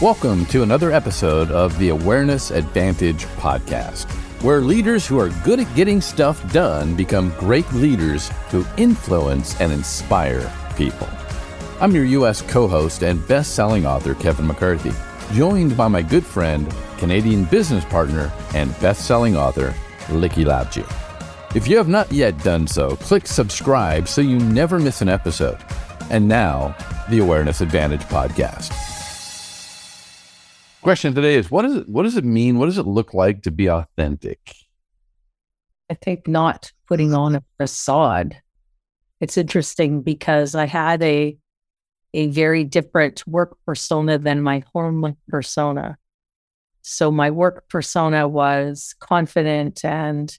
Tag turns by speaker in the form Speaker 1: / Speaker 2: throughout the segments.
Speaker 1: Welcome to another episode of the Awareness Advantage podcast, where leaders who are good at getting stuff done become great leaders who influence and inspire people. I'm your U.S. co host and best selling author, Kevin McCarthy, joined by my good friend, Canadian business partner, and best selling author, Likky Lavji. If you have not yet done so, click subscribe so you never miss an episode. And now, the Awareness Advantage podcast. Question today is what does it what does it mean? What does it look like to be authentic?
Speaker 2: I think not putting on a facade. It's interesting because I had a a very different work persona than my home persona. So my work persona was confident and,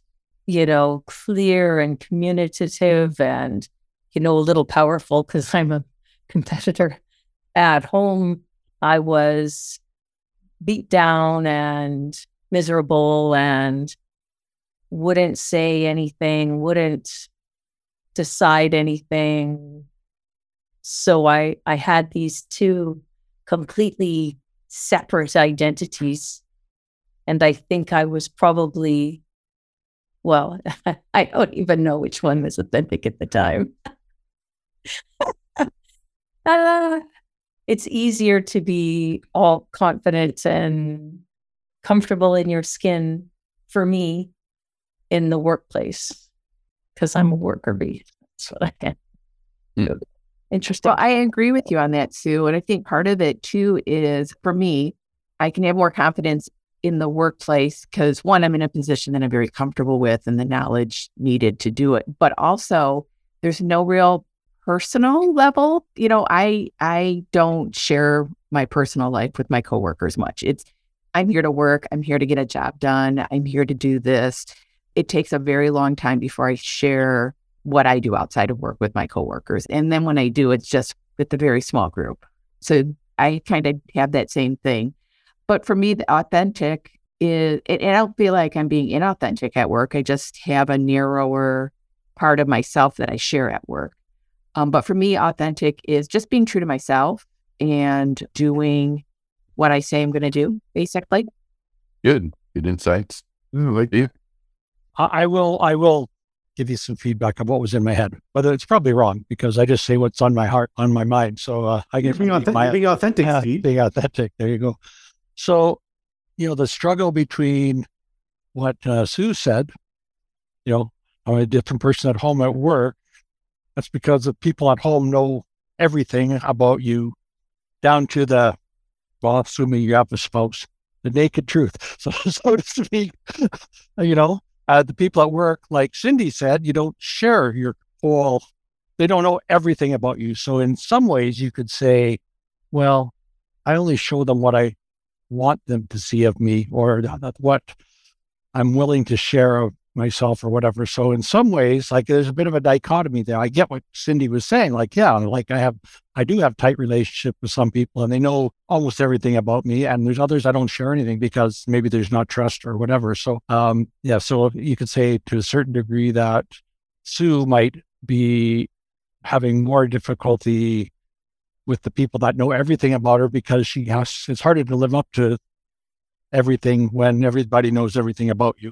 Speaker 2: you know, clear and communicative and, you know, a little powerful because I'm a competitor. At home, I was beat down and miserable and wouldn't say anything, wouldn't decide anything. So I I had these two completely separate identities. And I think I was probably well, I don't even know which one was authentic at the time. uh, it's easier to be all confident and comfortable in your skin for me in the workplace because I'm a worker bee. That's what I can.
Speaker 1: Yeah. Hmm.
Speaker 2: Interesting.
Speaker 3: Well, I agree with you on that, Sue. And I think part of it too is for me, I can have more confidence in the workplace because one, I'm in a position that I'm very comfortable with and the knowledge needed to do it. But also, there's no real personal level. You know, I I don't share my personal life with my coworkers much. It's I'm here to work. I'm here to get a job done. I'm here to do this. It takes a very long time before I share what I do outside of work with my coworkers. And then when I do, it's just with a very small group. So I kind of have that same thing. But for me, the authentic is, and I don't feel like I'm being inauthentic at work. I just have a narrower part of myself that I share at work. Um, but for me, authentic is just being true to myself and doing what I say I'm going to do, basically.
Speaker 1: Good. Good insights.
Speaker 4: Mm, like
Speaker 1: Steve?
Speaker 4: I, I will I will give you some feedback on what was in my head. Whether it's probably wrong because I just say what's on my heart, on my mind. So uh, I get
Speaker 5: being, authentic,
Speaker 4: my,
Speaker 5: being authentic,
Speaker 4: yeah,
Speaker 5: Steve.
Speaker 4: being authentic. There you go. So, you know, the struggle between what uh, Sue said, you know, I'm a different person at home at work. That's because the people at home know everything about you down to the, well, assuming you have a spouse, the naked truth. So, so to speak, you know, uh, the people at work, like Cindy said, you don't share your whole, they don't know everything about you. So in some ways you could say, well, I only show them what I want them to see of me or what I'm willing to share of myself or whatever. So in some ways, like there's a bit of a dichotomy there. I get what Cindy was saying. Like, yeah, like I have, I do have tight relationship with some people and they know almost everything about me. And there's others I don't share anything because maybe there's not trust or whatever. So, um, yeah, so you could say to a certain degree that Sue might be having more difficulty with the people that know everything about her because she has, it's harder to live up to everything when everybody knows everything about you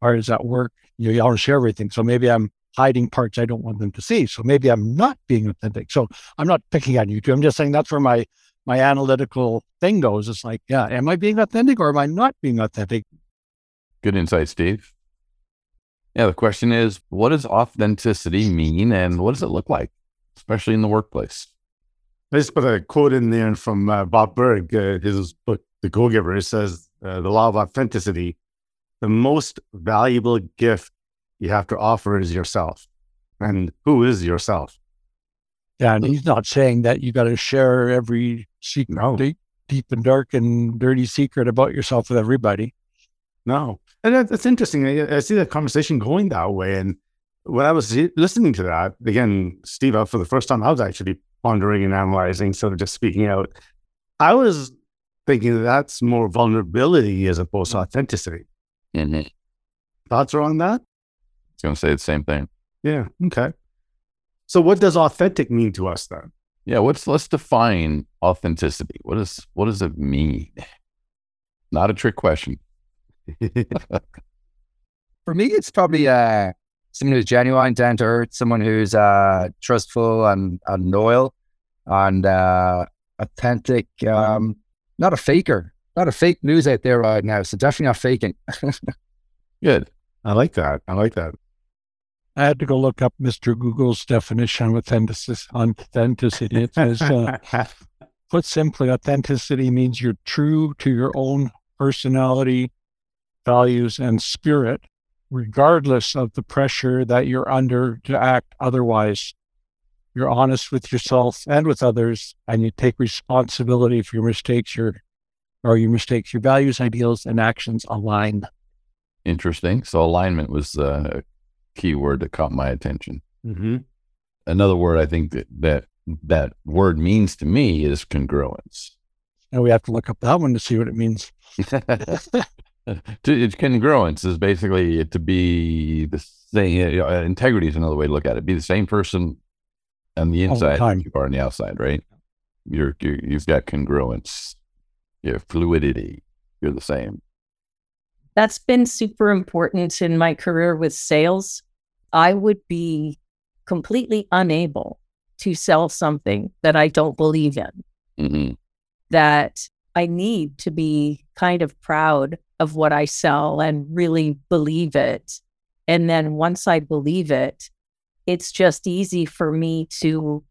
Speaker 4: or is at work, you, know, you don't share everything. So maybe I'm hiding parts I don't want them to see. So maybe I'm not being authentic. So I'm not picking on you two. I'm just saying that's where my my analytical thing goes. It's like, yeah, am I being authentic or am I not being authentic?
Speaker 1: Good insight, Steve. Yeah, the question is what does authenticity mean and what does it look like, especially in the workplace?
Speaker 5: I just put a quote in there from uh, Bob Burg, uh, his book, The Go Giver. It says, uh, The law of authenticity the most valuable gift you have to offer is yourself. And who is yourself?
Speaker 4: Yeah, and he's not saying that you got to share every secret,
Speaker 5: No.
Speaker 4: deep, deep and dark and dirty secret about yourself with everybody.
Speaker 5: No. And that, that's interesting. I, I see that conversation going that way. And when I was listening to that, again, Steve, uh, for the first time, I was actually pondering and analyzing instead of just speaking out. I was thinking that that's more vulnerability as opposed to authenticity.
Speaker 1: Mm-hmm. I
Speaker 5: Thoughts are on that?
Speaker 1: It's going to say the same thing.
Speaker 5: Yeah. Okay. So, what does authentic mean to us then?
Speaker 1: Yeah, what's let's define authenticity. What is what does it mean? Not a trick question.
Speaker 6: For me, it's probably uh, someone who's genuine, down to earth, someone who's uh, trustful and, and loyal and uh, authentic. Um, not a faker, not of fake news out there right now. So definitely not faking.
Speaker 1: Good.
Speaker 5: I like that. I like that.
Speaker 4: I had to go look up Mr. Google's definition of authenticity. authenticity. It says, uh, put simply, authenticity means you're true to your own personality, values, and spirit, regardless of the pressure that you're under to act otherwise. You're honest with yourself and with others, and you take responsibility for your mistakes, your or your mistakes, your values, ideals, and actions align.
Speaker 1: Interesting. So alignment was a key word that caught my attention.
Speaker 5: Mm-hmm.
Speaker 1: Another word I think that that that word means to me is congruence.
Speaker 4: And we have to look up that one to see what it means.
Speaker 1: To- it's congruence is basically to be the same. You know, uh, integrity is another way to look at it. Be the same person on the
Speaker 4: All the
Speaker 1: inside
Speaker 4: time.
Speaker 1: as you are on the outside, right? You're, you're you've got congruence. You have fluidity. You're the same.
Speaker 2: That's been super important in my career with sales. I would be completely unable to sell something that I don't believe in.
Speaker 1: hmm
Speaker 2: that I need to be kind of proud of what I sell and really believe it. And then once I believe it, it's just easy for me to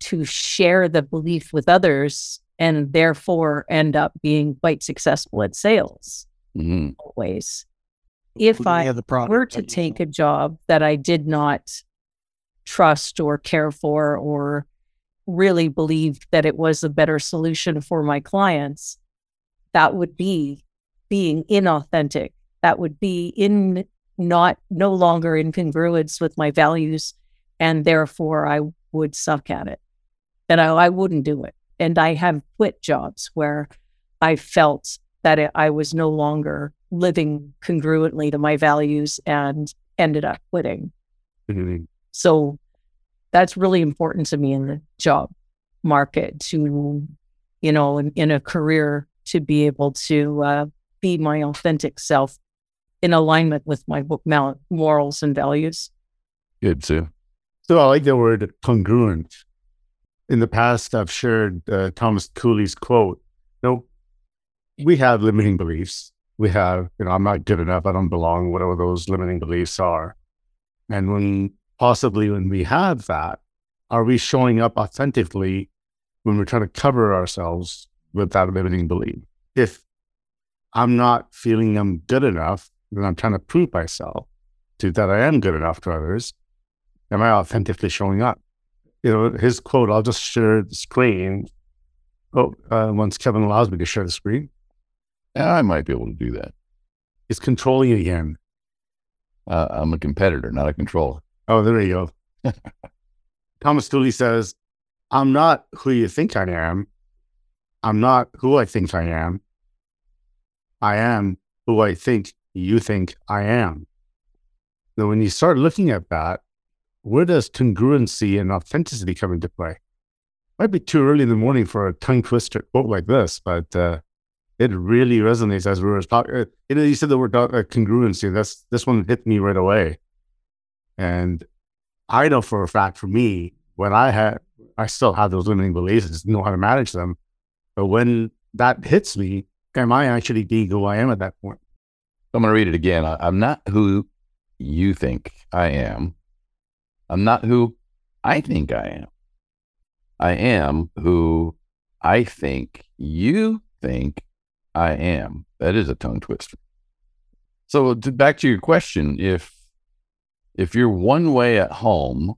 Speaker 2: to share the belief with others and therefore end up being quite successful at sales
Speaker 1: hmm
Speaker 2: always. If I
Speaker 4: the
Speaker 2: were to take a job that I did not trust or care for or really believed that it was a better solution for my clients, that would be being inauthentic. That would be in not no longer in congruence with my values. And therefore I would suck at it. And I, I wouldn't do it. And I have quit jobs where I felt that it, I was no longer living congruently to my values and ended up quitting.
Speaker 5: Mhm.
Speaker 2: So that's really important to me in the job market to, you know, in, in a career to be able to uh, be my authentic self in alignment with my book morals and values.
Speaker 1: Good, Sue.
Speaker 5: So I like the word congruent. In the past, I've shared uh, Thomas Cooley's quote. You know, we have limiting beliefs. We have, you know, I'm not good enough. I don't belong. Whatever those limiting beliefs are. And when possibly when we have that, are we showing up authentically when we're trying to cover ourselves with that limiting belief? If I'm not feeling I'm good enough, then I'm trying to prove myself to that I am good enough to others am I authentically showing up? You know, his quote, I'll just share the screen. Oh, uh, once Kevin allows me to share the screen,
Speaker 1: I might be able to do that.
Speaker 5: it's controlling again.
Speaker 1: Uh, I'm a competitor, not a controller.
Speaker 5: Oh, there you go. Thomas Cooley says, I'm not who you think I am. I'm not who I think I am. I am who I think you think I am. Now, when you start looking at that, where does congruency and authenticity come into play? Might be too early in the morning for a tongue twister quote like this, but uh, it really resonates as we were talking. Uh, you know, you said the word uh, congruency. That's this one hit me right away, and I know for a fact for me when I had, I still have those limiting beliefs. Just know how to manage them. But when that hits me, am I actually being who I am at that point?
Speaker 1: I'm going to read it again. I, I'm not who you think I am. I'm not who I think I am. I am who I think you think I am. That is a tongue twister. So to, back to your question, if if you're one way at home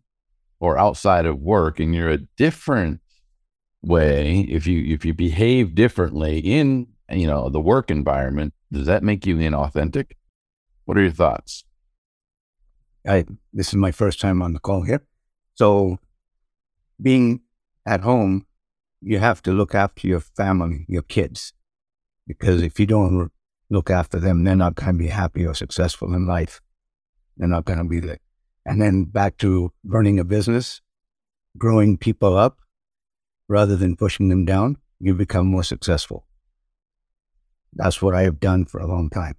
Speaker 1: or outside of work and you're a different way, if you if you behave differently in you know the work environment, does that make you inauthentic? What are your thoughts?
Speaker 7: I this is my first time on the call here. So being at home, you have to look after your family, your kids. Because if you don't look after them, they're not going to be happy or successful in life. They're not going to be there. And then back to running a business, growing people up. rather than pushing them down, you become more successful. That's what I have done for a long time.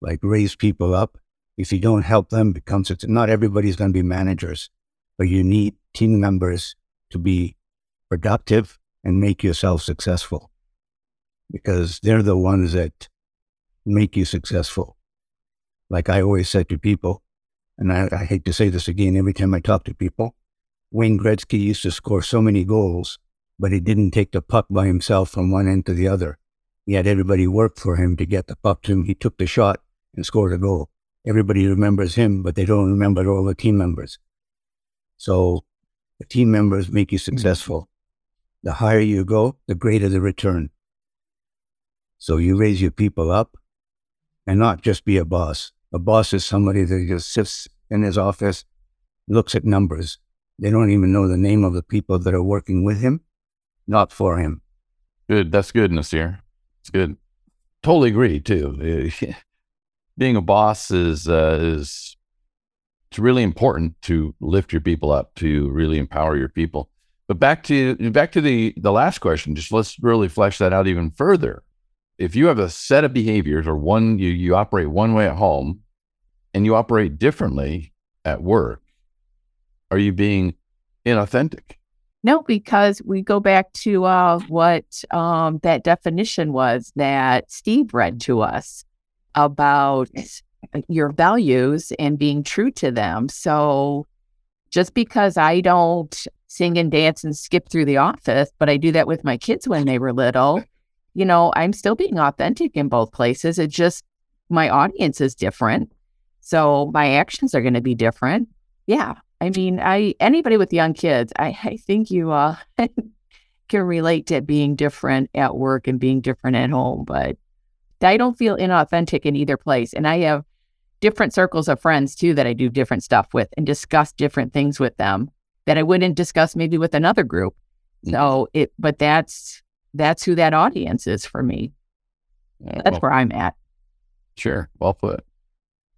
Speaker 7: Like raise people up. If you don't help them become success, not everybody's going to be managers, but you need team members to be productive and make yourself successful because they're the ones that make you successful. Like I always said to people, and I, I hate to say this again every time I talk to people, Wayne Gretzky used to score so many goals, but he didn't take the puck by himself from one end to the other. He had everybody work for him to get the puck to him. He took the shot and scored a goal. Everybody remembers him, but they don't remember all the team members. So the team members make you hmm. successful. The higher you go, the greater the return. So you raise your people up and not just be a boss. A boss is somebody that just sits in his office, looks at numbers. They don't even know the name of the people that are working with him, not for him.
Speaker 1: Good. That's good, Nasir. It's good. Totally agree too. Being a boss is uh, is it's really important to lift your people up, to really empower your people. But back to back to the the last question. Just let's really flesh that out even further. If you have a set of behaviors, or one you you operate one way at home, and you operate differently at work, are you being inauthentic?
Speaker 3: No, because we go back to uh, what um, that definition was that Steve read to us about your values and being true to them. So just because I don't sing and dance and skip through the office, but I do that with my kids when they were little, you know, I'm still being authentic in both places. It just, my audience is different. So my actions are going to be different. Yeah. I mean, I anybody with young kids, I, I think you uh, can relate to being different at work and being different at home. But I don't feel inauthentic in either place, and I have different circles of friends too that I do different stuff with and discuss different things with them that I wouldn't discuss maybe with another group. So mm-hmm. it, but that's that's who that audience is for me. Yeah, that's well, where I'm at.
Speaker 1: Sure, well put.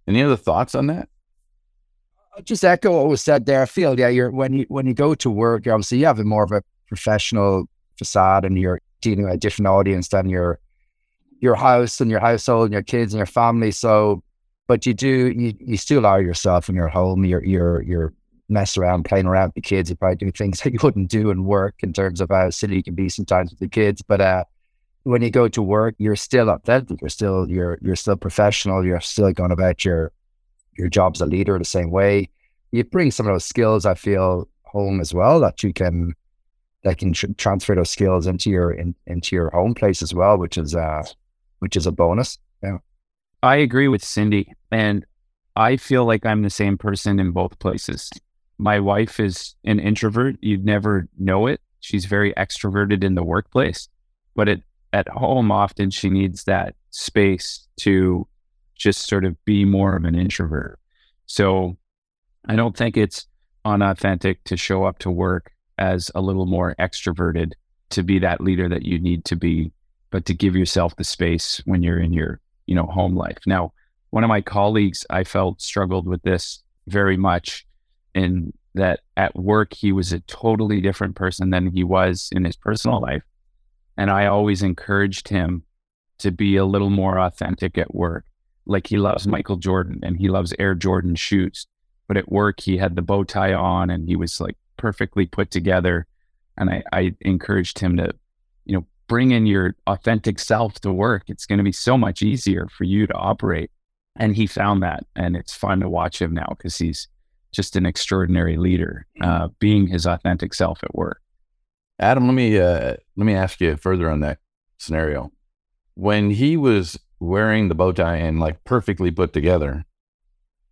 Speaker 1: Any other thoughts on that?
Speaker 6: I'll just echo what was said there. I feel yeah, you're when you when you go to work, you're obviously you have a more of a professional facade, and you're dealing with a different audience than your your house and your household and your kids and your family. So, but you do you, you still are yourself in your home. You're you're you're mess around, playing around with the kids. You probably do things that you wouldn't do in work in terms of how silly you can be sometimes with the kids. But uh, when you go to work, you're still authentic. You're still you're you're still professional. You're still going about your your job as a leader the same way. You bring some of those skills, I feel, home as well that you can that can tr- transfer those skills into your in, into your home place as well, which is uh which is a bonus. Yeah,
Speaker 8: I agree with Cindy, and I feel like I'm the same person in both places. My wife is an introvert; you'd never know it. She's very extroverted in the workplace, but at at home, often she needs that space to just sort of be more of an introvert. So I don't think it's unauthentic to show up to work as a little more extroverted to be that leader that you need to be, but to give yourself the space when you're in your, you know, home life. Now, one of my colleagues I felt struggled with this very much in that at work he was a totally different person than he was in his personal life. And I always encouraged him to be a little more authentic at work like he loves Michael Jordan and he loves Air Jordan shoes. But at work, he had the bow tie on and he was like perfectly put together. And I, I encouraged him to, bring in your authentic self to work. It's going to be so much easier for you to operate. And he found that. And it's fun to watch him now because he's just an extraordinary leader, uh, being his authentic self at work.
Speaker 1: Adam, let me uh, let me ask you further on that scenario. When he was wearing the bow tie and like perfectly put together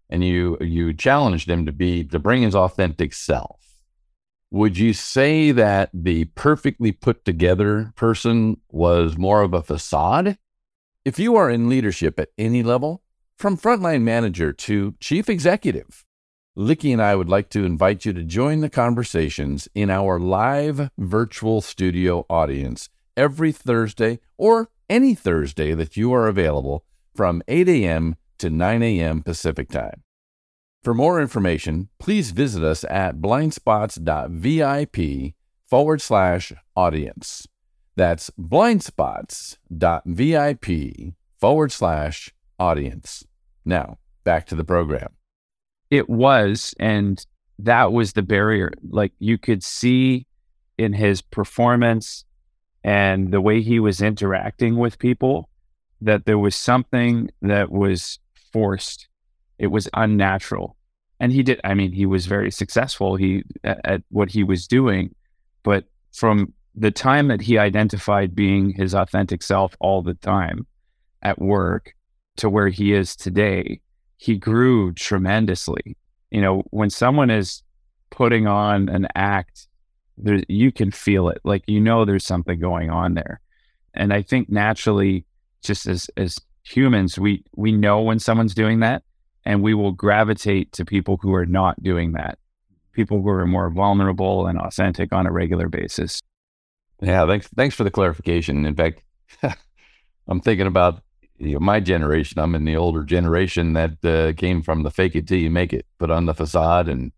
Speaker 1: and you you challenged him to be to bring his authentic self would you say that the perfectly put together person was more of a facade if you are in leadership at any level from frontline manager to chief executive Likky and I would like to invite you to join the conversations in our live virtual studio audience every Thursday or any Thursday that you are available from 8 a.m. to 9 a.m. Pacific Time. For more information, please visit us at blindspots.vip forward slash audience. That's blindspots.vip forward slash audience. Now, back to the program.
Speaker 8: It was, and that was the barrier. Like you could see in his performance and the way he was interacting with people that there was something that was forced. It was unnatural. And he did, I mean, he was very successful he at, at what he was doing. But from the time that he identified being his authentic self all the time at work to where he is today, he grew tremendously. You know, when someone is putting on an act, there, you can feel it. Like you know, there's something going on there. And I think naturally, just as as humans, we we know when someone's doing that, and we will gravitate to people who are not doing that. People who are more vulnerable and authentic on a regular basis.
Speaker 1: Yeah, thanks. Thanks for the clarification. In fact, I'm thinking about you know, my generation. I'm in the older generation that uh, came from the fake it till you make it, put on the facade, and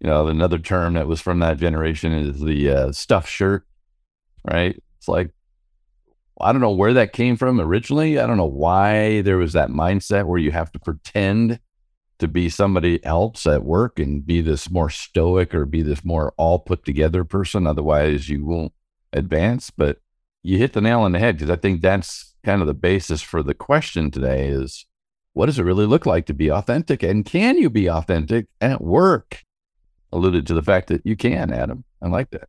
Speaker 1: you know another term that was from that generation is the uh, stuff shirt. Right? It's like I don't know where that came from originally. I don't know why there was that mindset where you have to pretend to be somebody else at work and be this more stoic or be this more all put together person. Otherwise, you won't advance. But you hit the nail on the head because I think that's kind of the basis for the question today is what does it really look like to be authentic? And can you be authentic at work? Alluded to the fact that you can, Adam. I like that.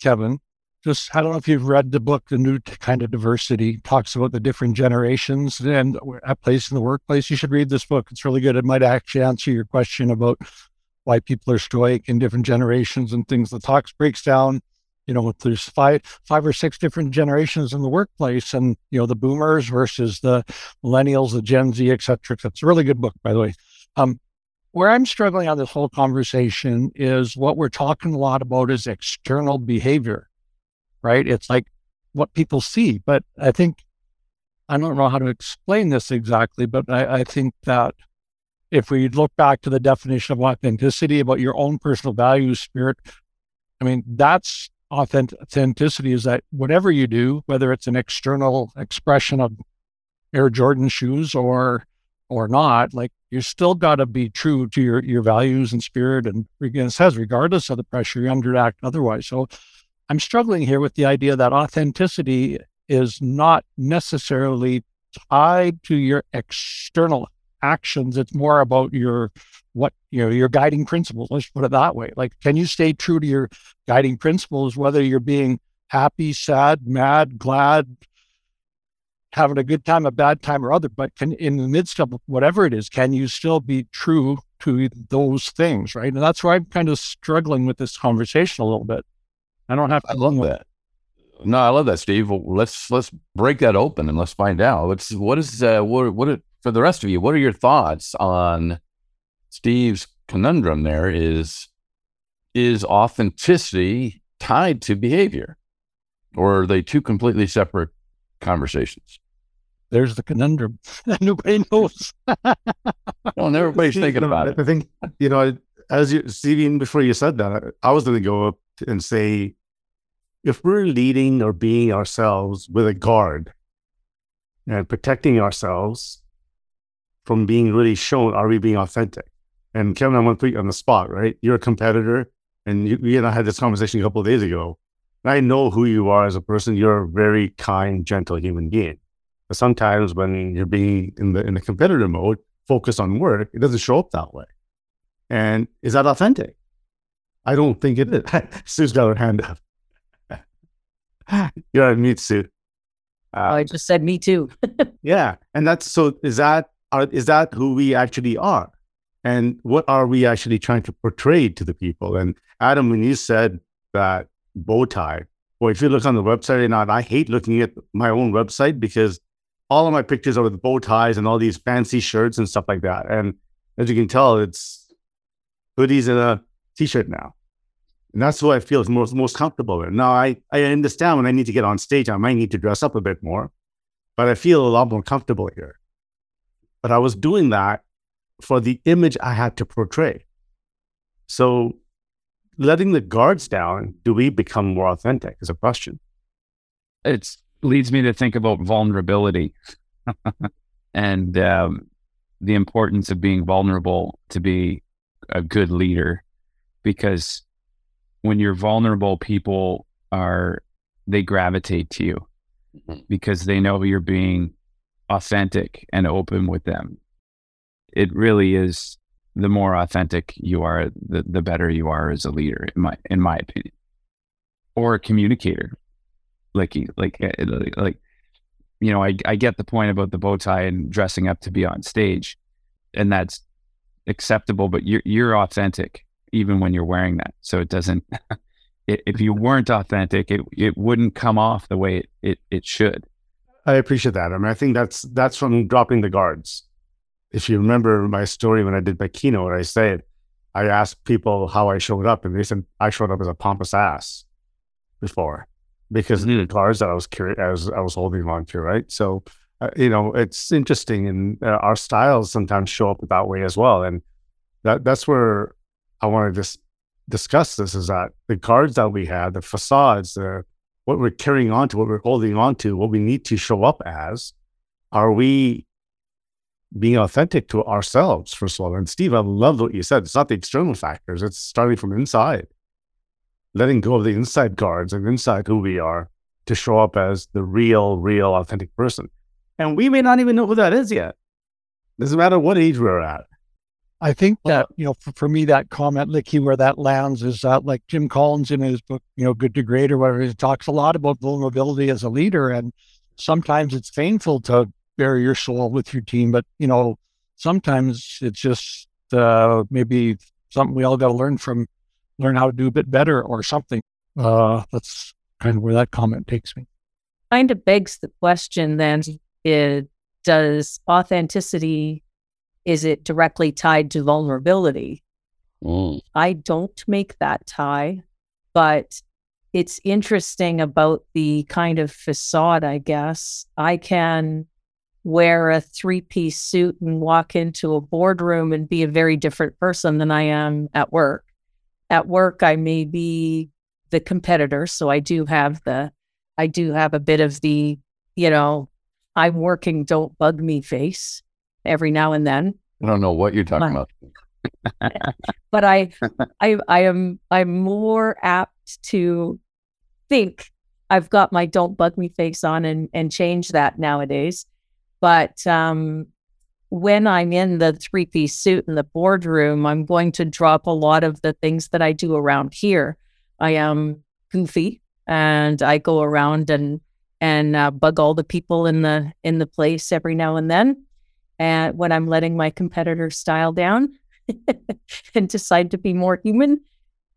Speaker 4: Kevin, just I don't know if you've read the book, The New Kind of Diversity, talks about the different generations and at place in the workplace. You should read this book. It's really good. It might actually answer your question about why people are stoic in different generations and things. The talks breaks down you know, there's five five or six different generations in the workplace, and you know, the boomers versus the millennials, the Gen Z, et cetera. It's a really good book, by the way. Um, where I'm struggling on this whole conversation is what we're talking a lot about is external behavior, right? It's like what people see, but I think I don't know how to explain this exactly, but I, I think that if we look back to the definition of authenticity about your own personal values, spirit, I mean, that's authenticity is that whatever you do, whether it's an external expression of Air Jordan shoes or or not, like you still got to be true to your your values and spirit. And it says regardless of the pressure, you underact otherwise. So I'm struggling here with the idea that authenticity is not necessarily tied to your external actions. It's more about your what you know your guiding principles. Let's put it that way. Like can you stay true to your guiding principles whether you're being happy sad mad glad having a good time a bad time or other? But can in the midst of whatever it is can you still be true to those things right? And that's where i'm kind of struggling with this conversation a little bit i don't have to
Speaker 1: i love that no i love that steve well, let's let's break that open and let's find out what's what is uh what what for the rest of you what are your thoughts on Steve's conundrum there is is authenticity tied to behavior or are they two completely separate conversations?
Speaker 4: There's the conundrum. Nobody knows.
Speaker 1: well, everybody's thinking about it.
Speaker 5: I think, you know, as you, Steve, before you said that, I was going to go up and say, if we're leading or being ourselves with a guard and protecting ourselves from being really shown, are we being authentic? And Kevin, I want to put you on the spot, right? You're a competitor, and you, you and I had this conversation a couple of days ago. I know who you are as a person. You're a very kind, gentle human being. But sometimes when you're being in the in the competitor mode, focused on work, it doesn't show up that way. And is that authentic? I don't think it is. Sue's got her hand up. You're on mute, Sue.
Speaker 2: Uh, I just said me too.
Speaker 5: yeah, and that's so. Is that are, is that who we actually are? and what are we actually trying to portray to the people? And Adam, when you said that bow tie, well, if you look on the website or not, I hate looking at my own website because all of my pictures are with bow ties and all these fancy shirts and stuff like that. And as you can tell, it's hoodies and a t-shirt now. And that's what I feel is most most comfortable in. Now I, I understand when I need to get on stage, I might need to dress up a bit more, but I feel a lot more comfortable here. But I was doing that for the image I had to portray. So letting the guards down, do we become more authentic? Is a question.
Speaker 8: It leads me to think about vulnerability and um, the importance of being vulnerable to be a good leader. Because when you're vulnerable, people are, they gravitate to you
Speaker 1: Mm-hmm.
Speaker 8: because they know you're being authentic and open with them. It really is the more authentic you are, the, the better you are as a leader, in my in my opinion, or a communicator. Like you- like uh, like, like you know, I I get the point about the bow tie and dressing up to be on stage, and that's acceptable. But you're you're authentic even when you're wearing that, so it doesn't. i- if you weren't authentic, it it wouldn't come off the way it it, it should.
Speaker 5: I appreciate that. I mean, I think that's that's from dropping the guards. If you remember my story when I did my keynote, I said I asked people how I showed up, and they said I showed up as a pompous ass before because of the guards that I was curi- I was I was holding on to, right? So, uh, you know, it's interesting, and uh, our styles sometimes show up that way as well, and that that's where I want to just discuss this is that the guards that we have, the facades, the what we're carrying on to, what we're holding on to, what we need to show up as, are we being authentic to ourselves, first of all? And Steve, I love what you said. It's not the external factors, it's starting from inside, letting go of the inside guards and inside who we are to show up as the real, real, authentic person. And we may not even know who that is yet. Doesn't matter what age we're at.
Speaker 4: I think that, you know, for, for me, that comment, Likky, where that lands is that like Jim Collins in his book, you know, Good to Great or whatever, he talks a lot about vulnerability as a leader. And sometimes it's painful to bare your soul with your team, but, you know, sometimes it's just uh, maybe something we all got to learn from, learn how to do a bit better or something. Uh, that's kind of where that comment takes me.
Speaker 2: Kind of begs the question then is, does authenticity, is it directly tied to vulnerability?
Speaker 1: Mm.
Speaker 2: I don't make that tie, but it's interesting about the kind of facade, I guess. I can wear a three piece suit and walk into a boardroom and be a very different person than I am at work. At work, I may be the competitor. So I do have the, I do have a bit of the, you know, I'm working, don't bug me face every now and then
Speaker 1: I don't know what you're talking
Speaker 2: My-
Speaker 1: about.
Speaker 2: but I, I, I am, I'm more apt to think I've got my "don't bug me" face on and and change that nowadays. But um, when I'm in the three piece suit in the boardroom, I'm going to drop a lot of the things that I do around here. I am goofy, and I go around and and uh, bug all the people in the in the place every now and then. And when I'm letting my competitor style down and decide to be more human,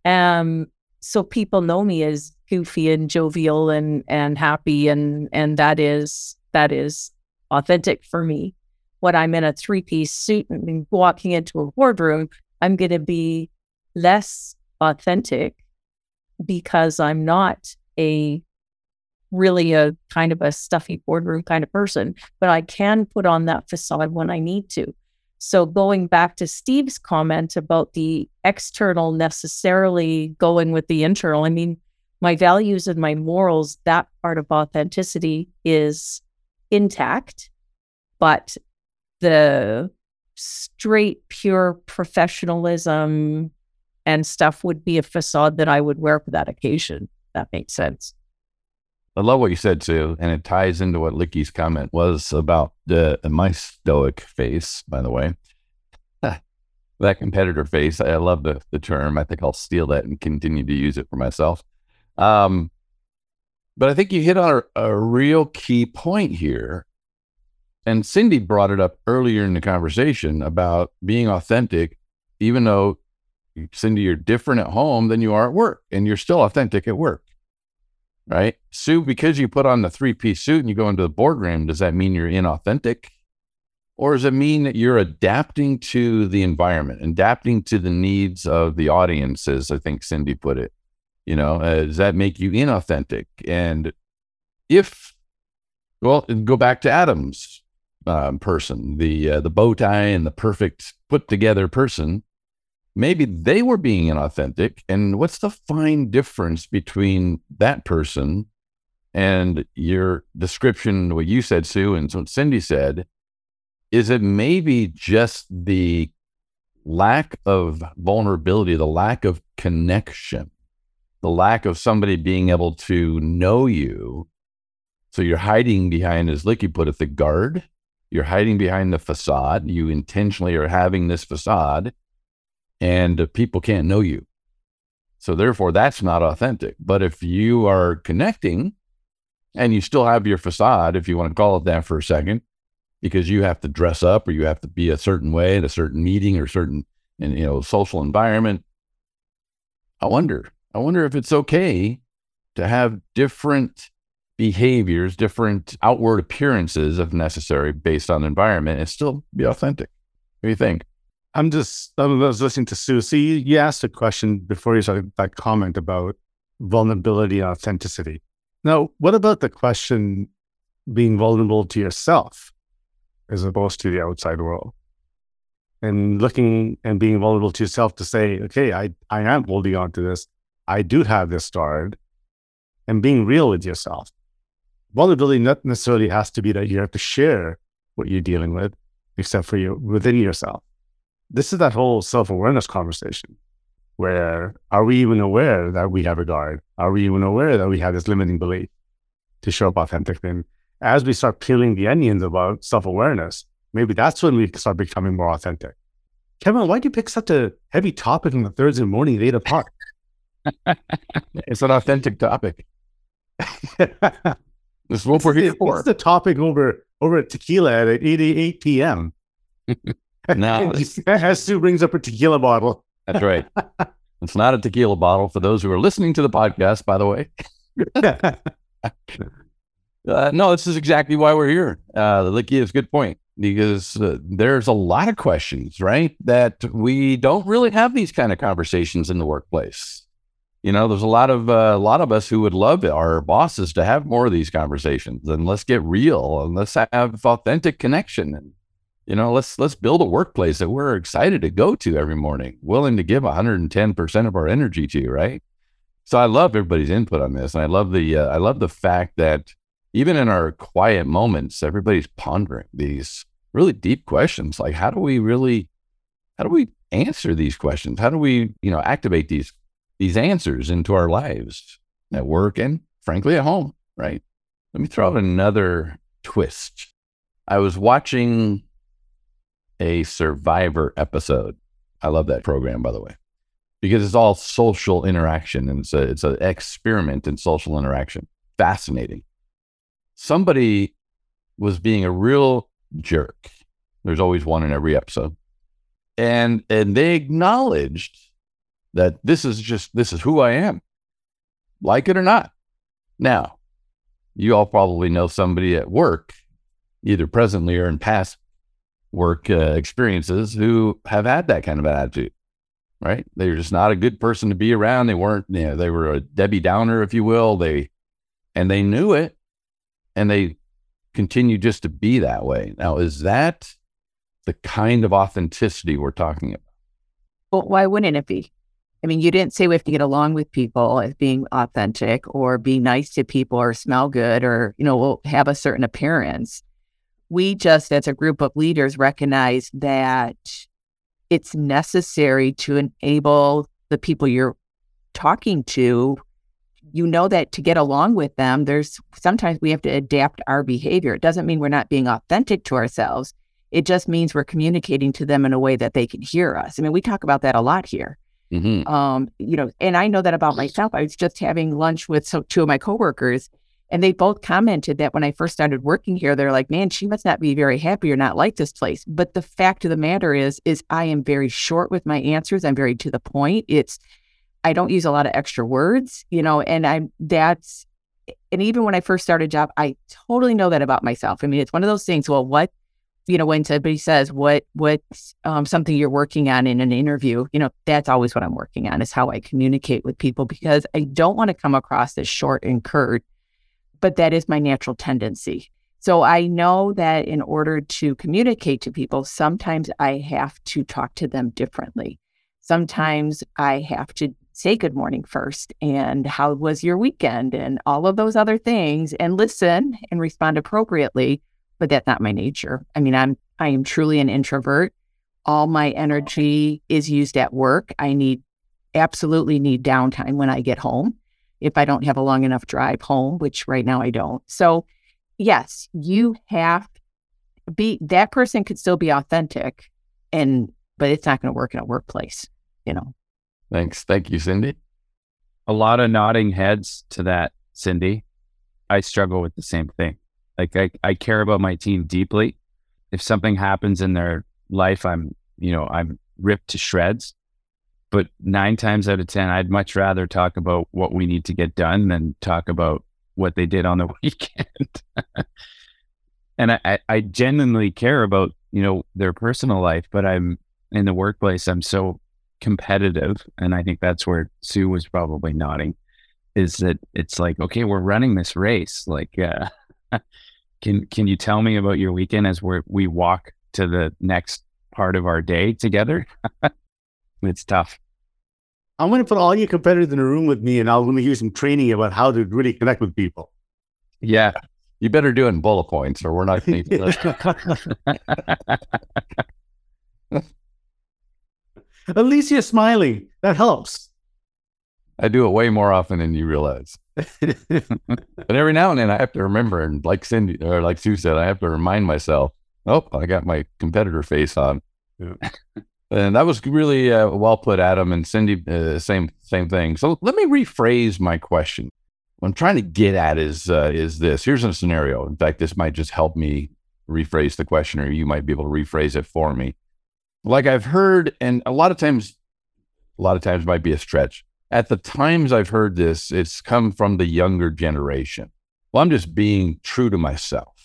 Speaker 2: um, so people know me as goofy and jovial and and happy, and and that is that is authentic for me. When I'm in a three piece suit and walking into a boardroom, I'm going to be less authentic because I'm not a really a kind of a stuffy boardroom kind of person, but I can put on that facade when I need to. So going back to Steve's comment about the external necessarily going with the internal, I mean, my values and my morals, that part of authenticity is intact, but the straight, pure professionalism and stuff would be a facade that I would wear for that occasion. That makes sense.
Speaker 1: I love what you said, Sue, and it ties into what Likky's comment was about the my stoic face, by the way. that competitor face. I love the, the term. I think I'll steal that and continue to use it for myself. Um, but I think you hit on a, a real key point here. And Cindy brought it up earlier in the conversation about being authentic, even though, Cindy, you're different at home than you are at work, and you're still authentic at work right? Sue, because you put on the three piece suit and you go into the boardroom, does that mean you're inauthentic? Or does it mean that you're adapting to the environment, adapting to the needs of the audience, as I think Cindy put it? You know, uh, does that make you inauthentic? And if, well, go back to Adam's um, person, the uh, the bow tie and the perfect put together person. Maybe they were being inauthentic. And what's the fine difference between that person and your description, what you said, Sue, and what Cindy said? Is it maybe just the lack of vulnerability, the lack of connection, the lack of somebody being able to know you? So you're hiding behind, as Likky put it, the guard. You're hiding behind the facade. You intentionally are having this facade and people can't know you. So therefore, that's not authentic. But if you are connecting and you still have your facade, if you want to call it that for a second, because you have to dress up or you have to be a certain way at a certain meeting or certain in you know social environment, I wonder. I wonder if it's okay to have different behaviors, different outward appearances, if necessary, based on environment, and still be authentic. What do you think?
Speaker 5: I'm just, I was listening to Sue. See, you asked a question before you started that comment about vulnerability and authenticity. Now, what about the question being vulnerable to yourself as opposed to the outside world? And looking and being vulnerable to yourself to say, okay, I, I am holding on to this. I do have this guard and being real with yourself. Vulnerability not necessarily has to be that you have to share what you're dealing with, except for you within yourself this is that whole self awareness conversation where are we even aware that we have a guard? Are we even aware that we have this limiting belief to show up authentically? And as we start peeling the onions about self awareness, maybe that's when we start becoming more authentic. Kevin, why do you pick such a heavy topic on the Thursday morning at eight o'clock?
Speaker 1: it's an authentic topic. this is what we're here for.
Speaker 5: It's the topic over over at tequila at 8, 8 p.m.
Speaker 1: No,
Speaker 5: as Sue brings up a tequila bottle.
Speaker 1: That's right. it's not a tequila bottle for those who are listening to the podcast, by the way. uh, no, this is exactly why we're here. Uh, Likky is a good point because uh, there's a lot of questions, right? That we don't really have these kind of conversations in the workplace. You know, there's a lot of uh, a lot of us who would love our bosses to have more of these conversations, and let's get real and let's have authentic connection and you know let's let's build a workplace that we're excited to go to every morning willing to give 110% of our energy to right? So i love everybody's input on this and i love the uh, i love the fact that even in our quiet moments everybody's pondering these really deep questions like how do we really how do we answer these questions? How do we you know activate these these answers into our lives at work and frankly at home right? Let me throw out another twist. I was watching a Survivor episode. I love that program, by the way, because it's all social interaction and it's a it's an experiment in social interaction. Fascinating. Somebody was being a real jerk. There's always one in every episode, and and they acknowledged that this is just this is who I am, like it or not. Now, you all probably know somebody at work, either presently or in past work uh, experiences who have had that kind of attitude, right? They're just not a good person to be around. They weren't, you know, they were a Debbie Downer, if you will. They, and they knew it and they continue just to be that way. Now, is that the kind of authenticity we're talking about?
Speaker 3: Well, why wouldn't it be? I mean, you didn't say we have to get along with people as being authentic or be nice to people or smell good or, you know, have a certain appearance we just, as a group of leaders, recognize that it's necessary to enable the people you're talking to. You know that to get along with them, there's sometimes we have to adapt our behavior. It doesn't mean we're not being authentic to ourselves. It just means we're communicating to them in a way that they can hear us. I mean, we talk about that a lot here. Mm-hmm. Um, you know, and I know that about myself. I was just having lunch with so, two of my coworkers, and they both commented that when I first started working here, they're like, man, she must not be very happy or not like this place. But the fact of the matter is, is I am very short with my answers. I'm very to the point. It's, I don't use a lot of extra words, you know, and I'm, that's, and even when I first started a job, I totally know that about myself. I mean, it's one of those things. Well, what, you know, when somebody says what, what's um, something you're working on in an interview, you know, that's always what I'm working on is how I communicate with people because I don't want to come across as short and curt but that is my natural tendency. So I know that in order to communicate to people, sometimes I have to talk to them differently. Sometimes I have to say good morning first and how was your weekend and all of those other things and listen and respond appropriately but that's not my nature i mean i'm i am truly an introvert all my energy is used at work i need absolutely need downtime when i get home if i don't have a long enough drive home which right now i don't so yes you have be that person could still be authentic and but it's not going to work in a workplace you know
Speaker 1: Thanks. Thank you, Cindy.
Speaker 8: A lot of nodding heads to that, Cindy. I struggle with the same thing. Like I, I care about my team deeply. If something happens in their life, I'm, you know, I'm ripped to shreds. But nine times out of 10, I'd much rather talk about what we need to get done than talk about what they did on the weekend. and I, I genuinely care about, you know, their personal life, but I'm in the workplace. I'm so competitive, and I think that's where Sue was probably nodding, is that it's like, okay, we're running this race. Like, uh, can can you tell me about your weekend as we we walk to the next part of our day together? it's tough.
Speaker 5: I'm going to put all your competitors in a room with me, and I'm going to give some training about how to really connect with people.
Speaker 1: Yeah, you better do it in bullet points, or we're not going to.
Speaker 5: At least you're smiling. That helps.
Speaker 1: I do it way more often than you realize. but every now and then I have to remember, and like Cindy or like Sue said, I have to remind myself, oh, I got my competitor face on. Yeah. And that was really uh, well put, Adam and Cindy. Uh, same same thing. So let me rephrase my question. What I'm trying to get at is uh, is this. Here's a scenario. In fact, this might just help me rephrase the question, or you might be able to rephrase it for me like I've heard, and a lot of times, a lot of times might be a stretch. At the times I've heard this, it's come from the younger generation. Well, I'm just being true to myself.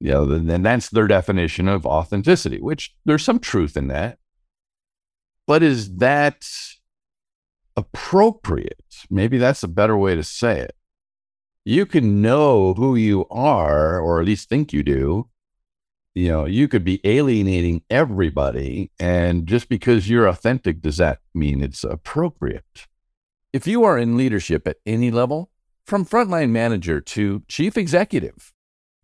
Speaker 1: You know, and that's their definition of authenticity, which there's some truth in that. But is that appropriate? Maybe that's a better way to say it. You can know who you are, or at least think you do, you know, you could be alienating everybody. And just because you're authentic, does that mean it's appropriate? If you are in leadership at any level, from frontline manager to chief executive,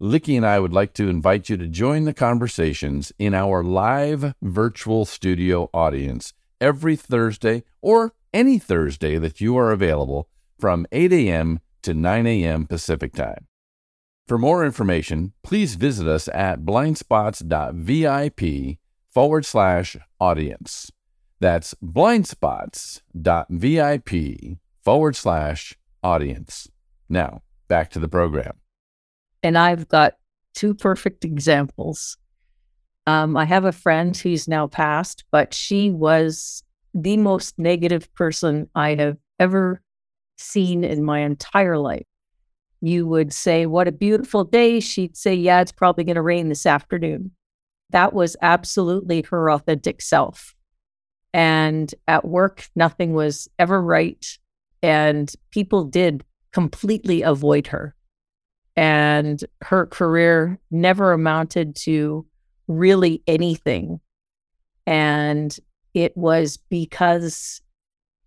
Speaker 1: Likky and I would like to invite you to join the conversations in our live virtual studio audience every Thursday or any Thursday that you are available from 8 a.m. to 9 a.m. Pacific Time. For more information, please visit us at blindspots.vip forward slash audience. That's blindspots.vip forward slash audience. Now, back to the program.
Speaker 2: And I've got two perfect examples. Um, I have a friend who's now passed, but she was the most negative person I have ever seen in my entire life you would say, What a beautiful day. She'd say, Yeah, it's probably going to rain this afternoon. That was absolutely her authentic self. And at work, nothing was ever right. And people did completely avoid her. And her career never amounted to really anything. And it was because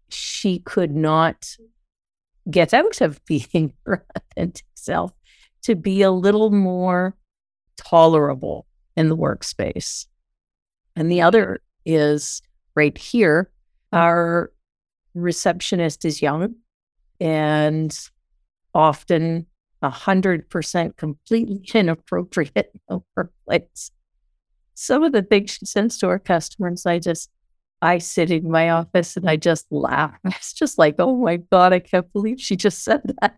Speaker 2: she could not get out of being her authentic self to be a little more tolerable in the workspace. And the other is right here. Our receptionist is young and often a hundred percent completely inappropriate in the workplace. Some of the things she sends to our customers, I just I sit in my office and I just laugh. It's just like, oh my God, I can't believe she just said that.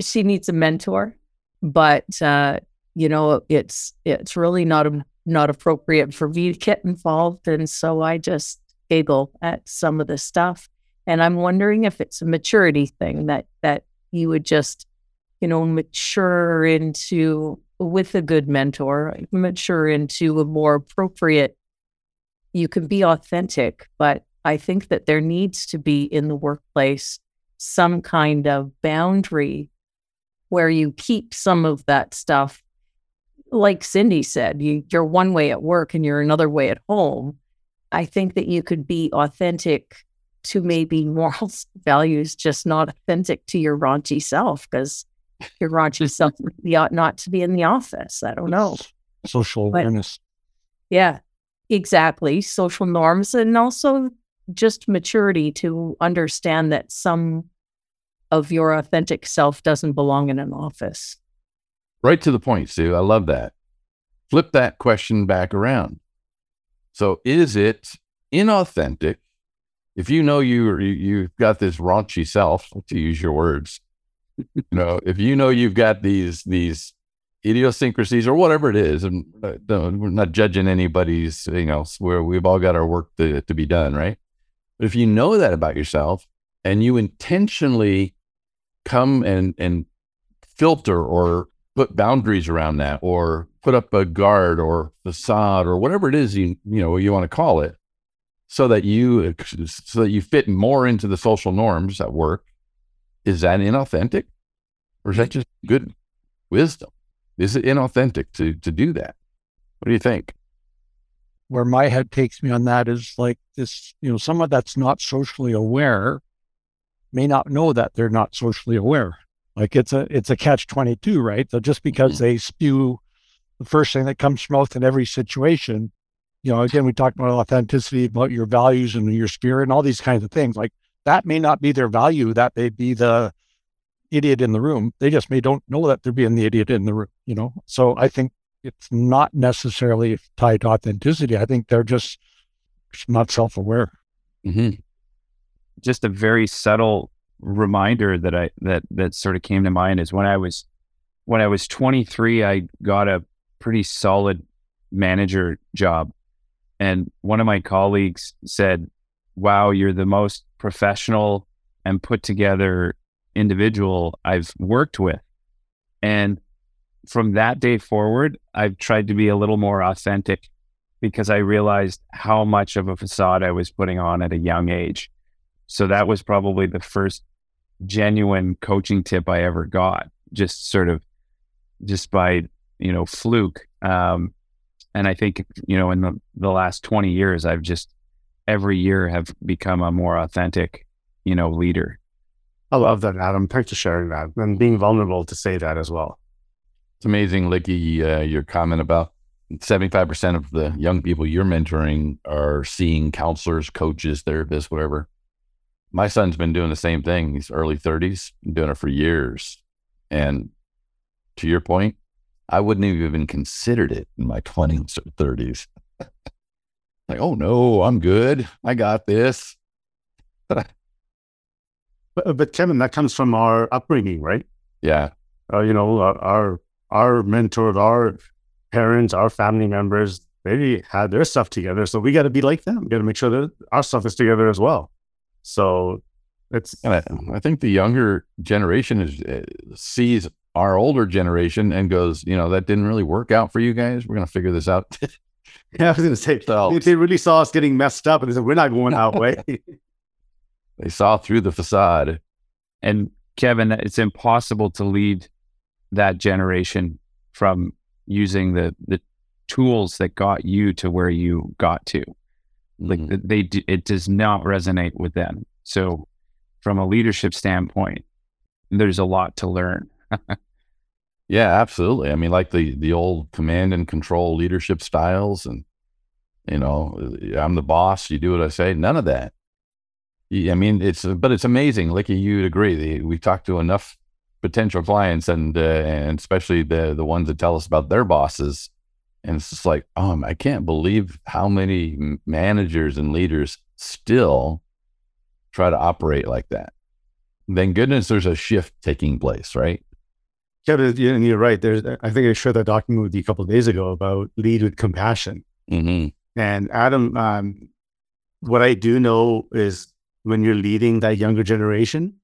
Speaker 2: She needs a mentor, but uh, you know, it's it's really not a, not appropriate for me to get involved. And so I just giggle at some of the stuff. And I'm wondering if it's a maturity thing that that you would just, you know, mature into with a good mentor, mature into a more appropriate you can be authentic, but I think that there needs to be in the workplace some kind of boundary where you keep some of that stuff. Like Cindy said, you, you're one way at work and you're another way at home. I think that you could be authentic to maybe morals, values, just not authentic to your raunchy self because your raunchy self really ought not to be in the office. I don't know.
Speaker 4: Social
Speaker 2: But-
Speaker 4: awareness.
Speaker 2: Yeah, exactly. Social norms and also just maturity to understand that some of your authentic self doesn't belong in an office.
Speaker 1: Right to the point, Sue. I love that. Flip that question back around. So, is it inauthentic if you know you you- you've got this raunchy self, to use your words? You know, if you know you've got these these idiosyncrasies or whatever it is, and uh, we're not judging anybody's, you know, where we've all got our work to, to be done, right? But if you know that about yourself and you intentionally come and and filter or put boundaries around that or put up a guard or facade or whatever it is you you know you want to call it so that you so that you fit more into the social norms at work is that inauthentic or is that just good wisdom is it inauthentic to to do that what do you think
Speaker 4: where my head takes me on that is like this, you know, someone that's not socially aware may not know that they're not socially aware. Like it's a it's a catch twenty two, right? So just because mm-hmm. they spew the first thing that comes from mouth in every situation, you know, again we talked about authenticity, about your values and your spirit and all these kinds of things. Like that may not be their value, that may be the idiot in the room. They just may don't know that they're being the idiot in the room, you know. So I think it's not necessarily tied to authenticity. I think they're just not self aware.
Speaker 1: mm-hmm.
Speaker 8: just a very subtle reminder that I that that sort of came to mind is when I was when I was 23, I got a pretty solid manager job, and one of my colleagues said, "Wow, you're the most professional and put together individual I've worked with," and from that day forward, I've tried to be a little more authentic because I realized how much of a facade I was putting on at a young age. So that was probably the first genuine coaching tip I ever got, just sort of just by, you know, fluke. Um, and I think, you know, in the, the last 20 years, I've just every year have become a more authentic, you know, leader.
Speaker 5: I love that, Adam. Thanks for sharing that and being vulnerable to say that as well.
Speaker 1: It's amazing, Likky, uh, your comment about 75% of the young people you're mentoring are seeing counselors, coaches, therapists, whatever. My son's been doing the same thing. He's early 30s, been doing it for years. And to your point, I wouldn't have even considered it in my 20s or 30s. like, oh no, I'm good. I got this.
Speaker 5: But, but Kevin, that comes from our upbringing, right?
Speaker 1: Yeah.
Speaker 5: Uh, you know, our, our our mentors, our parents, our family members, they had their stuff together. So we got to be like them. We got to make sure that our stuff is together as well. So it's
Speaker 1: And I, I think the younger generation is uh, sees our older generation and goes, you know, that didn't really work out for you guys. We're going to figure this out.
Speaker 5: yeah, I was going to say
Speaker 1: So-
Speaker 5: they really saw us getting messed up and they said we're not going that way.
Speaker 1: they saw through the facade.
Speaker 8: And Kevin, it's impossible to lead that generation from using the the tools that got you to where you got to. Like
Speaker 1: Mhm.
Speaker 8: they, it does not resonate with them. So, from a leadership standpoint, there's a lot to learn.
Speaker 1: Yeah, absolutely. I mean, like the the old command and control leadership styles, and you know, I'm the boss. You do what I say. None of that. I mean, it's but it's amazing. Like you'd agree. We talked to enough potential clients, and uh, and especially the the ones that tell us about their bosses, and it's just like, um, I can't believe how many managers and leaders still try to operate like that. Thank goodness there's a shift taking place, right?
Speaker 5: Kevin, you- and you're right. There's, I think I shared that document with you a couple of days ago about lead with compassion.
Speaker 1: Mm-hmm.
Speaker 5: And Adam, um, what I do know is when you're leading that younger generation,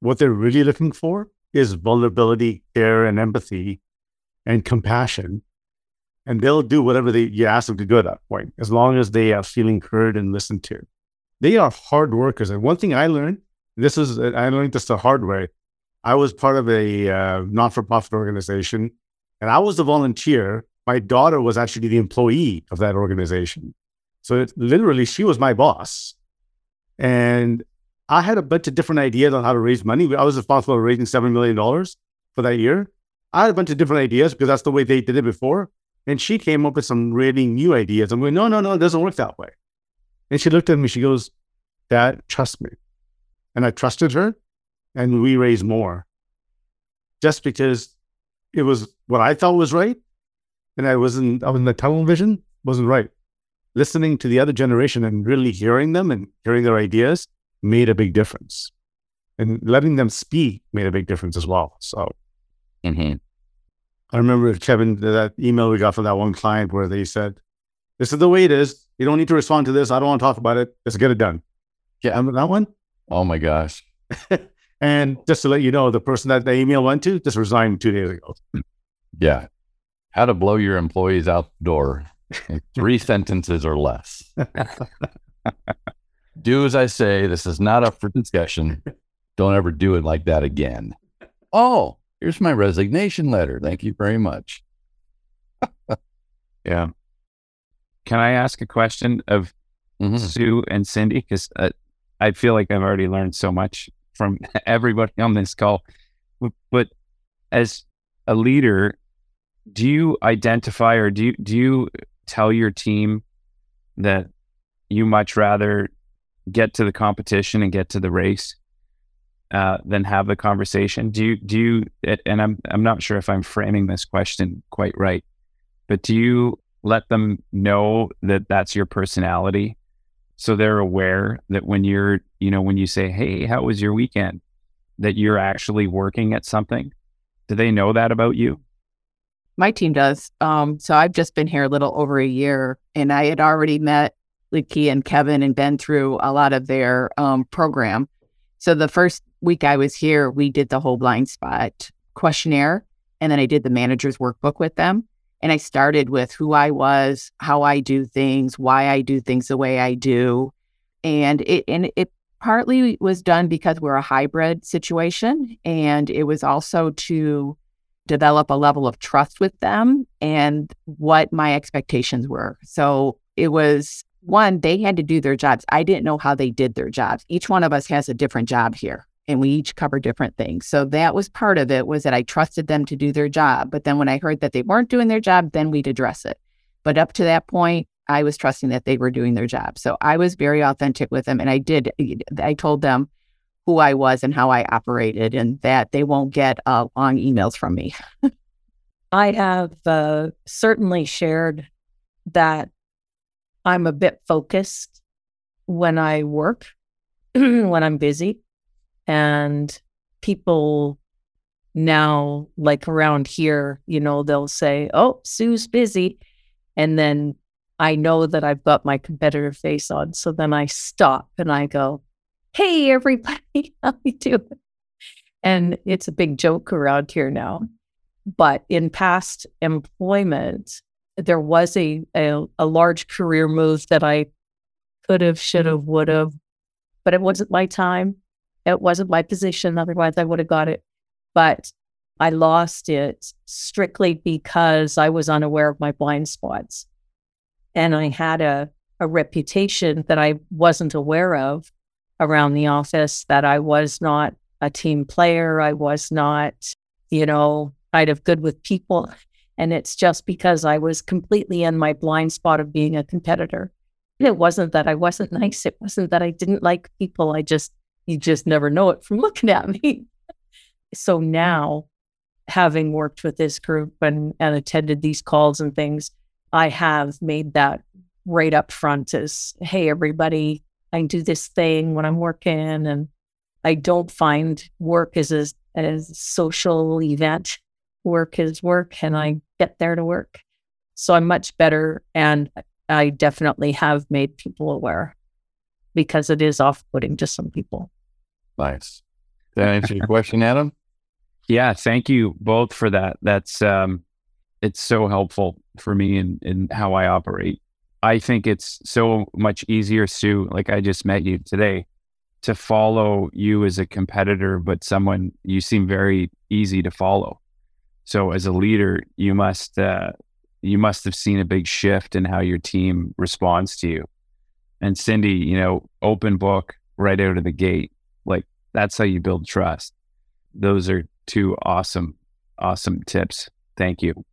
Speaker 5: what they're really looking for is vulnerability, care, and empathy and compassion. And they'll do whatever they, you ask them to do at that point, as long as they are feeling heard and listened to. They are hard workers. And one thing I learned, this is, I learned this the hard way. I was part of a uh, non for profit organization, and I was the volunteer. My daughter was actually the employee of that organization. So it, literally, she was my boss. And I had a bunch of different ideas on how to raise money. I was responsible for raising $7 million for that year. I had a bunch of different ideas because that's the way they did it before. And she came up with some really new ideas. I'm going, no, no, no, it doesn't work that way. And she looked at me, she goes, Dad, trust me. And I trusted her and we raised more just because it was what I thought was right. And I wasn't, I was in the tunnel vision, wasn't right. Listening to the other generation and really hearing them and hearing their ideas made a big difference. And letting them speak made a big difference as well. So
Speaker 1: Mm-hmm.
Speaker 5: I remember Kevin, that email we got from that one client where they said, This is the way it is. You don't need to respond to this. I don't want to talk about it. Let's get it done. Yeah. Remember that one?
Speaker 1: Oh my gosh.
Speaker 5: and just to let you know, the person that the email went to just resigned two days ago.
Speaker 1: Yeah. How to blow your employees out the door in three sentences or less. do as I say. This is not up for discussion. Don't ever do it like that again. Oh, here's my resignation letter. Thank you very much.
Speaker 8: Yeah. Can I ask a question of
Speaker 1: Mhm.
Speaker 8: Sue and Cindy? Because uh, I feel like I've already learned so much from everybody on this call. But, as a leader, do you identify or do you, do you tell your team that you much rather get to the competition and get to the race uh, than have the conversation? Do you do you? And I'm I'm not sure if I'm framing this question quite right, but do you let them know that that's your personality, so they're aware that when you're you know when you say, "Hey, how was your weekend?" that you're actually working at something. Do they know that about you?
Speaker 3: My team does. Um, so I've just been here a little over a year, and I had already met Likky and Kevin and been through a lot of their um, program. So the first week I was here, we did the whole blind spot questionnaire, and then I did the manager's workbook with them. And I started with who I was, how I do things, why I do things the way I do, and it and it partly was done because we're a hybrid situation, and it was also to develop a level of trust with them and what my expectations were. So it was one, they had to do their jobs. I didn't know how they did their jobs. Each one of us has a different job here and we each cover different things. So that was part of it was that I trusted them to do their job. But then when I heard that they weren't doing their job, then we'd address it. But up to that point, I was trusting that they were doing their job. So I was very authentic with them and I did I told them who I was and how I operated and that they won't get uh, long emails from me.
Speaker 2: I have uh, certainly shared that I'm a bit focused when I work, when I'm busy. And people now, like around here, you know, they'll say, Oh, Sue's busy. And then I know that I've got my competitive face on. So then I stop and I go, Hey, everybody, how you doing? And it's a big joke around here now. But in past employment, there was a, a, a large career move that I could have, should have, would have, but it wasn't my time. It wasn't my position. Otherwise, I would have got it. But I lost it strictly because I was unaware of my blind spots. And I had a, a reputation that I wasn't aware of around the office that I was not a team player. I was not, you know, kind of good with people. And it's just because I was completely in my blind spot of being a competitor. It wasn't that I wasn't nice. It wasn't that I didn't like people. I just, you just never know it from looking at me. so now, having worked with this group and, and attended these calls and things, I have made that right up front as, hey, everybody, I do this thing when I'm working and I don't find work as a, as a social event. Work is work and I get there to work. So I'm much better and I definitely have made people aware because it is off putting to some people.
Speaker 1: Nice. That answer your question, Adam?
Speaker 8: Yeah, thank you both for that. That's um it's so helpful for me in, in how I operate. I think it's so much easier, Sue, like I just met you today, to follow you as a competitor, but someone you seem very easy to follow. So as a leader, you must uh, you must have seen a big shift in how your team responds to you And Cindy, you know, open book right out of the gate. Like that's how you build trust. Those are two awesome, awesome tips. Thank you.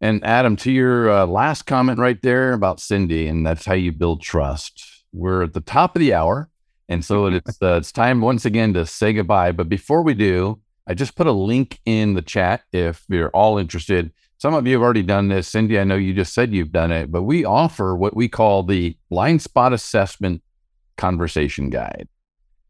Speaker 1: And Adam, to your uh, last comment right there about Cindy, and that's how you build trust. We're at the top of the hour, and so it's uh, it's time once again to say goodbye. But before we do, I just put a link in the chat if you're all interested. Some of you have already done this. Cindy, I know you just said you've done it, but we offer what we call the blind spot assessment conversation guide.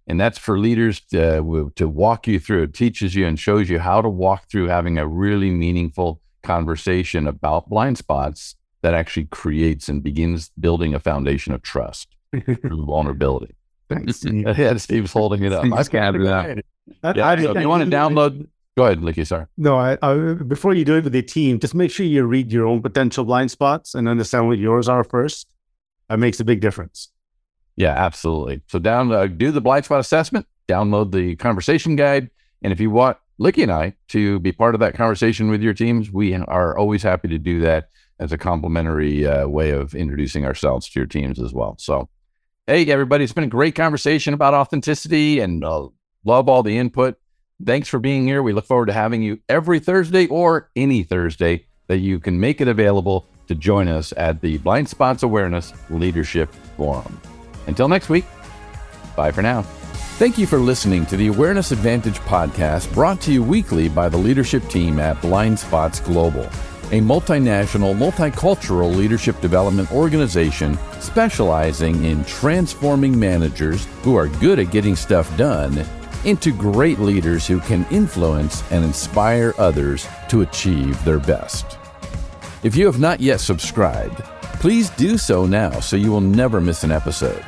Speaker 1: And that's for leaders to, to walk you through. It teaches you and shows you how to walk through having a really meaningful conversation about blind spots that actually creates and begins building a foundation of trust through vulnerability.
Speaker 5: Thanks.
Speaker 1: yeah, Steve's holding it up. I
Speaker 8: can't do that.
Speaker 5: I-
Speaker 1: Yeah,
Speaker 5: I-
Speaker 1: so if you want to download, go ahead, Likky. Sorry.
Speaker 5: No, I, I, before you do it with the team, just make sure you read your own potential blind spots and understand what yours are first. That makes a big difference.
Speaker 1: Yeah, absolutely. So down, uh, do the blind spot assessment, download the conversation guide, and if you want Likky and I to be part of that conversation with your teams, we are always happy to do that as a complimentary uh, way of introducing ourselves to your teams as well. So, hey, everybody, it's been a great conversation about authenticity and uh, love all the input. Thanks for being here. We look forward to having you every Thursday or any Thursday that you can make it available to join us at the Blind Spots Awareness Leadership Forum. Until next week, bye for now. Thank you for listening to the Awareness Advantage podcast brought to you weekly by the leadership team at Blind Spots Global, a multinational, multicultural leadership development organization specializing in transforming managers who are good at getting stuff done into great leaders who can influence and inspire others to achieve their best. If you have not yet subscribed, please do so now so you will never miss an episode.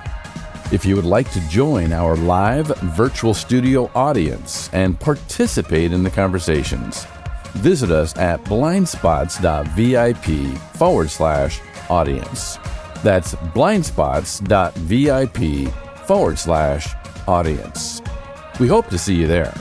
Speaker 1: If you would like to join our live virtual studio audience and participate in the conversations, visit us at blindspots.vip forward slash audience. That's blindspots.vip forward slash audience. We hope to see you there.